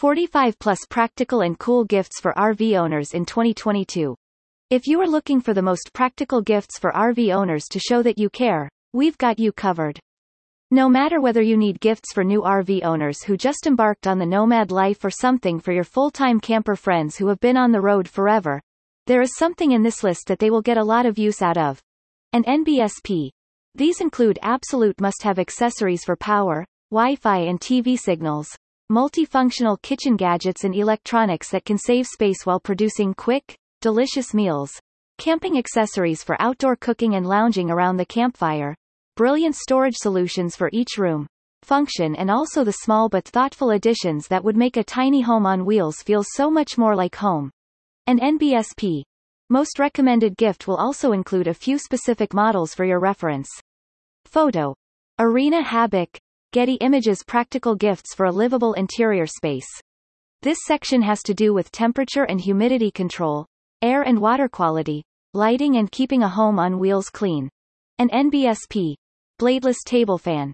45 plus practical and cool gifts for RV owners in 2022. If you are looking for the most practical gifts for RV owners to show that you care, we've got you covered. No matter whether you need gifts for new RV owners who just embarked on the nomad life or something for your full-time camper friends who have been on the road forever, there is something in this list that they will get a lot of use out of. An NBSP. These include absolute must-have accessories for power, Wi-Fi and TV signals, multifunctional kitchen gadgets and electronics that can save space while producing quick, delicious meals, camping accessories for outdoor cooking and lounging around the campfire, brilliant storage solutions for each room, function and also the small but thoughtful additions that would make a tiny home on wheels feel so much more like home. An NBSP. Most recommended gift will also include a few specific models for your reference. Photo. Arina Habich, Getty Images Practical Gifts for a Livable Interior Space. This section has to do with temperature and humidity control, air and water quality, lighting and keeping a home on wheels clean. An NBSP. Bladeless Table Fan.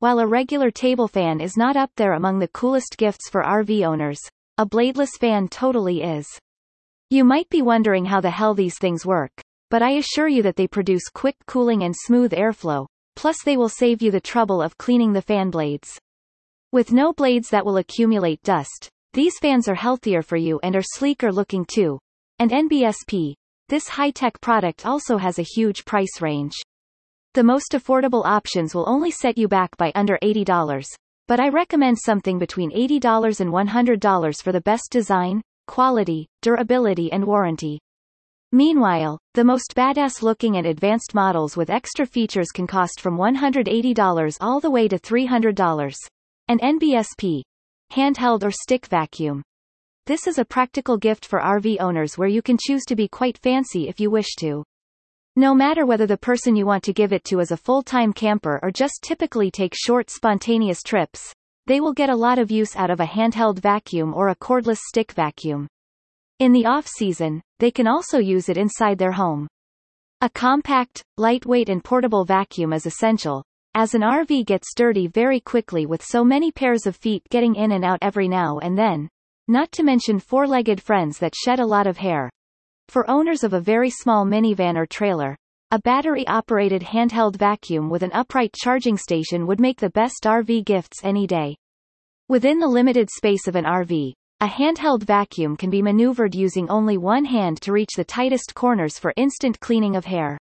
While a regular table fan is not up there among the coolest gifts for RV owners, a bladeless fan totally is. You might be wondering how the hell these things work, but I assure you that they produce quick cooling and smooth airflow, plus they will save you the trouble of cleaning the fan blades. With no blades that will accumulate dust, these fans are healthier for you and are sleeker looking too. And NBSP. This high-tech product also has a huge price range. The most affordable options will only set you back by under $80, but I recommend something between $80 and $100 for the best design, quality, durability and warranty. Meanwhile, the most badass looking and advanced models with extra features can cost from $180 all the way to $300. An NBSP. Handheld or stick vacuum. This is a practical gift for RV owners where you can choose to be quite fancy if you wish to. No matter whether the person you want to give it to is a full-time camper or just typically take short spontaneous trips, they will get a lot of use out of a handheld vacuum or a cordless stick vacuum. In the off-season, they can also use it inside their home. A compact, lightweight and portable vacuum is essential, as an RV gets dirty very quickly with so many pairs of feet getting in and out every now and then, not to mention four-legged friends that shed a lot of hair. For owners of a very small minivan or trailer, a battery-operated handheld vacuum with an upright charging station would make the best RV gifts any day. Within the limited space of an RV, a handheld vacuum can be maneuvered using only one hand to reach the tightest corners for instant cleaning of hair.